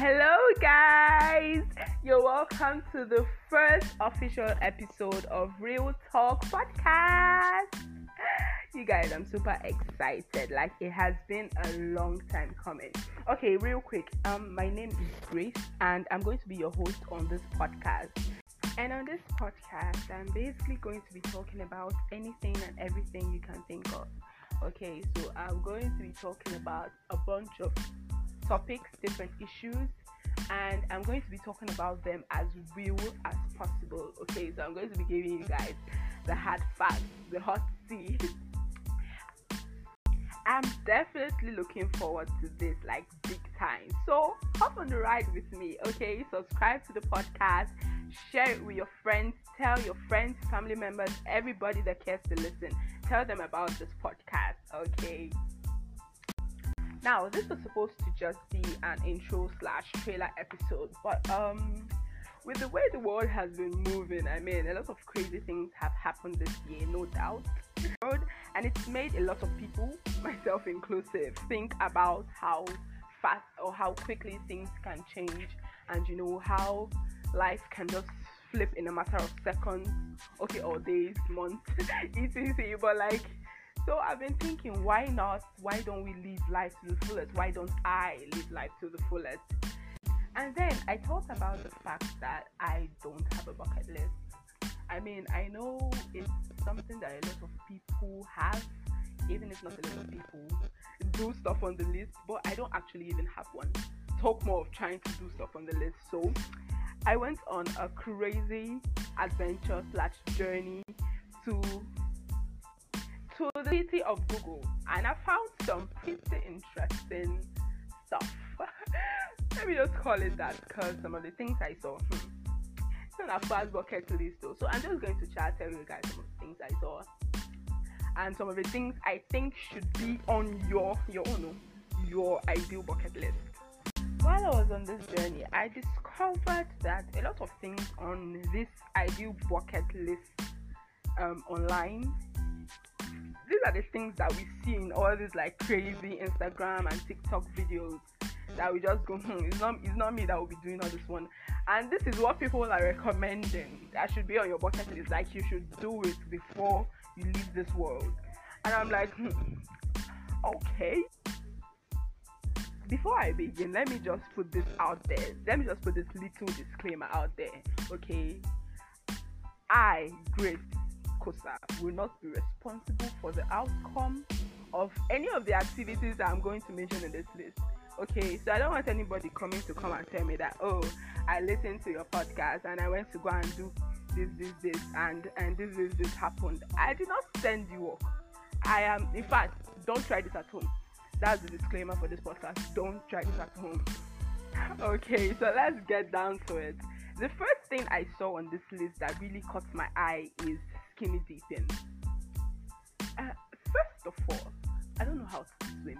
Hello, guys. You're welcome to the first official episode of Real Talk Podcast. You guys, I'm super excited. Like it has been a long time coming. Okay, real quick. Um, my name is Grace, and I'm going to be your host on this podcast. And on this podcast, I'm basically going to be talking about anything and everything you can think of. Okay, so I'm going to be talking about a bunch of topics, different issues, and I'm going to be talking about them as real as possible. Okay, so I'm going to be giving you guys the hard facts, the hot tea. I'm definitely looking forward to this like big time. So hop on the ride with me, okay? Subscribe to the podcast, share it with your friends, tell your friends, family members, everybody that cares to listen. Tell them about this podcast, okay? Now, this was supposed to just be an intro slash trailer episode, but um, with the way the world has been moving, I mean, a lot of crazy things have happened this year, no doubt. And it's made a lot of people, myself inclusive, think about how fast or how quickly things can change, and you know how life can just flip in a matter of seconds, okay, or days, months, etc. But like so I've been thinking, why not? Why don't we live life to the fullest? Why don't I live life to the fullest? And then I thought about the fact that I don't have a bucket list. I mean, I know it's something that a lot of people have, even if not a lot of people do stuff on the list, but I don't actually even have one. Talk more of trying to do stuff on the list. So I went on a crazy adventure slash journey to to the city of Google and I found some pretty interesting stuff. Let me just call it that because some of the things I saw. Hmm, it's not a fast bucket list though. So I'm just going to chat tell you guys some of the things I saw and some of the things I think should be on your your own your ideal bucket list. While I was on this journey, I discovered that a lot of things on this ideal bucket list um, online these are the things that we see in all these like crazy Instagram and TikTok videos that we just go, hmm, it's not it's not me that will be doing all this one. And this is what people are recommending that should be on your bucket list. Like you should do it before you leave this world. And I'm like, hmm, okay. Before I begin, let me just put this out there. Let me just put this little disclaimer out there. Okay. I, Grace, Will not be responsible for the outcome of any of the activities that I'm going to mention in this list. Okay, so I don't want anybody coming to come and tell me that oh, I listened to your podcast and I went to go and do this, this, this, and and this, this, this happened. I did not send you off. I am, in fact, don't try this at home. That's the disclaimer for this podcast. Don't try this at home. okay, so let's get down to it. The first thing I saw on this list that really caught my eye is skinny dipping. Uh, first of all, I don't know how to swim.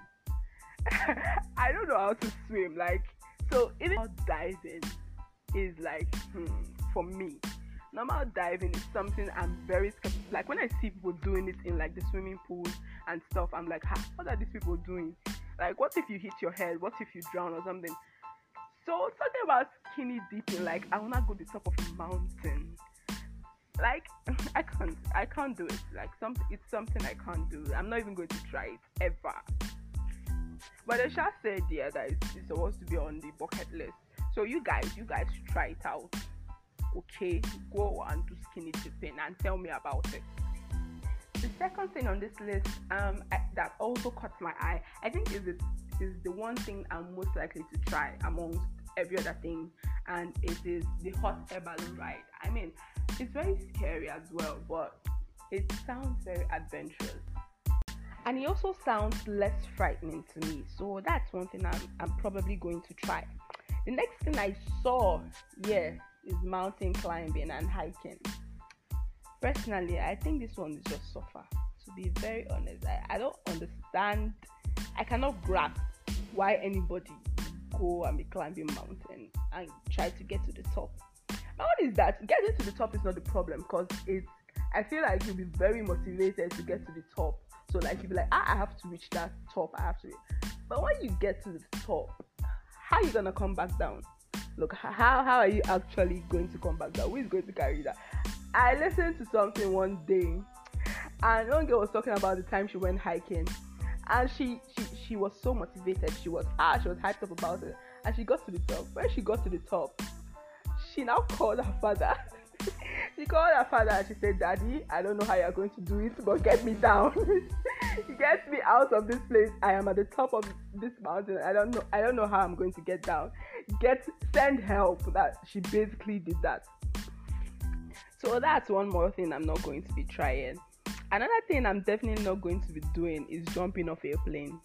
I don't know how to swim. Like, so even diving is like, hmm, for me, normal diving is something I'm very skeptical. Like when I see people doing it in like the swimming pools and stuff, I'm like, ha, what are these people doing? Like, what if you hit your head? What if you drown or something? So talking about skinny dipping, like I wanna go to the top of a mountain like I can't I can't do it. Like some it's something I can't do. I'm not even going to try it ever. But the said yeah that it's, it's supposed to be on the bucket list. So you guys, you guys should try it out. Okay, go and do skinny dipping and tell me about it. The second thing on this list um, I, that also caught my eye, I think is it is the one thing I'm most likely to try amongst every other thing, and it is the hot air balloon ride. I mean, it's very scary as well, but it sounds very adventurous. And it also sounds less frightening to me. So that's one thing I'm, I'm probably going to try. The next thing I saw, yeah, is mountain climbing and hiking. Personally, I think this one is just suffer. To be very honest, I, I don't understand. I cannot grasp why anybody go and be climbing mountain and try to get to the top own is that getting to the top is not the problem because it's I feel like you'll be very motivated to get to the top. So like you'll be like, ah, I have to reach that top. I have to. But when you get to the top, how are you gonna come back down? Look, how how are you actually going to come back down? Who is going to carry that? I listened to something one day, and one girl was talking about the time she went hiking, and she she she was so motivated. She was ah, she was hyped up about it, and she got to the top. When she got to the top, she now called her father. she called her father and she said, Daddy, I don't know how you're going to do it, but get me down. get me out of this place. I am at the top of this mountain. I don't know I don't know how I'm going to get down. Get send help. That she basically did that. So that's one more thing I'm not going to be trying. Another thing I'm definitely not going to be doing is jumping off a plane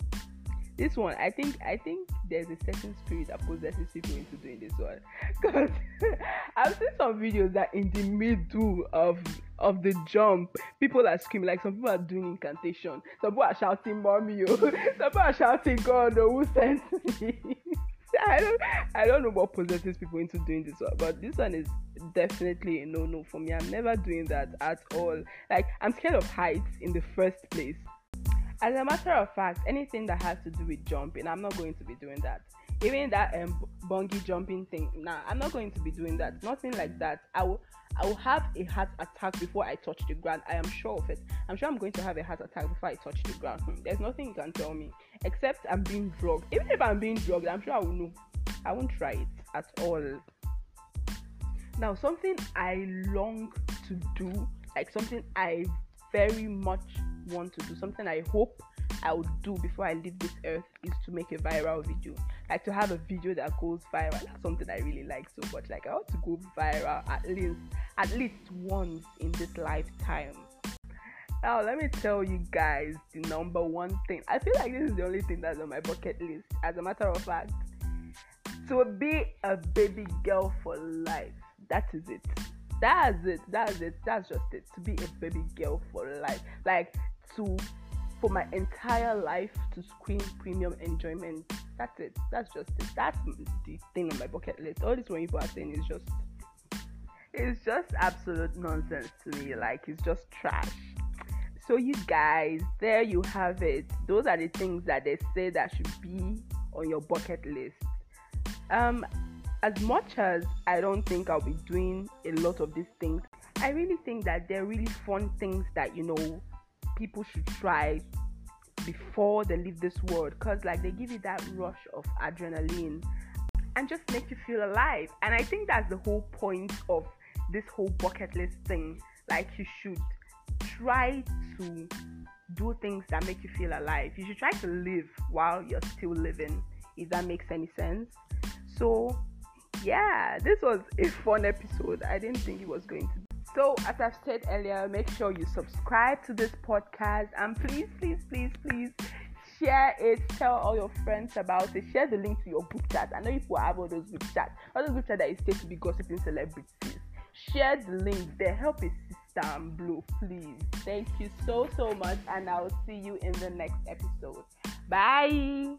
this one i think i think there's a certain spirit that possesses people into doing this one because i've seen some videos that in the middle of of the jump people are screaming like some people are doing incantation some people are shouting mommy oh some people are shouting god oh who sent me I don't I don't know what possesses people into doing this one, but this one is definitely a no no for me. I'm never doing that at all. Like I'm scared of heights in the first place. As a matter of fact, anything that has to do with jumping, I'm not going to be doing that. Even that um, bungee jumping thing, nah, I'm not going to be doing that. Nothing like that. I will, I will have a heart attack before I touch the ground. I am sure of it. I'm sure I'm going to have a heart attack before I touch the ground. Hmm, there's nothing you can tell me except I'm being drugged. Even if I'm being drugged, I'm sure I will know. I won't try it at all. Now, something I long to do, like something I very much want to do, something I hope I would do before I leave this earth is to make a viral video. Like to have a video that goes viral. That's something I really like so much. Like I want to go viral at least at least once in this lifetime. Now let me tell you guys the number one thing. I feel like this is the only thing that's on my bucket list. As a matter of fact, to be a baby girl for life. That is it. That's it. That's it. That's just it. To be a baby girl for life. Like to for my entire life to scream premium enjoyment. That's it. That's just it. That's the thing on my bucket list. All this when people are saying is just it's just absolute nonsense to me. Like it's just trash. So you guys, there you have it. Those are the things that they say that should be on your bucket list. Um as much as I don't think I'll be doing a lot of these things, I really think that they're really fun things that you know people should try before they leave this world because like they give you that rush of adrenaline and just make you feel alive. And i think that's the whole point of this whole bucket list thing. Like you should try to do things that make you feel alive. You should try to live while you're still living if that makes any sense. So yeah this was a fun episode. I didn't think it was going to so, as I've said earlier, make sure you subscribe to this podcast and please, please, please, please share it. Tell all your friends about it. Share the link to your group chat. I know people have all those group chats, all those group chats that is said to be gossiping celebrities. Share the link. There, help a sister and blue, please. Thank you so so much, and I'll see you in the next episode. Bye.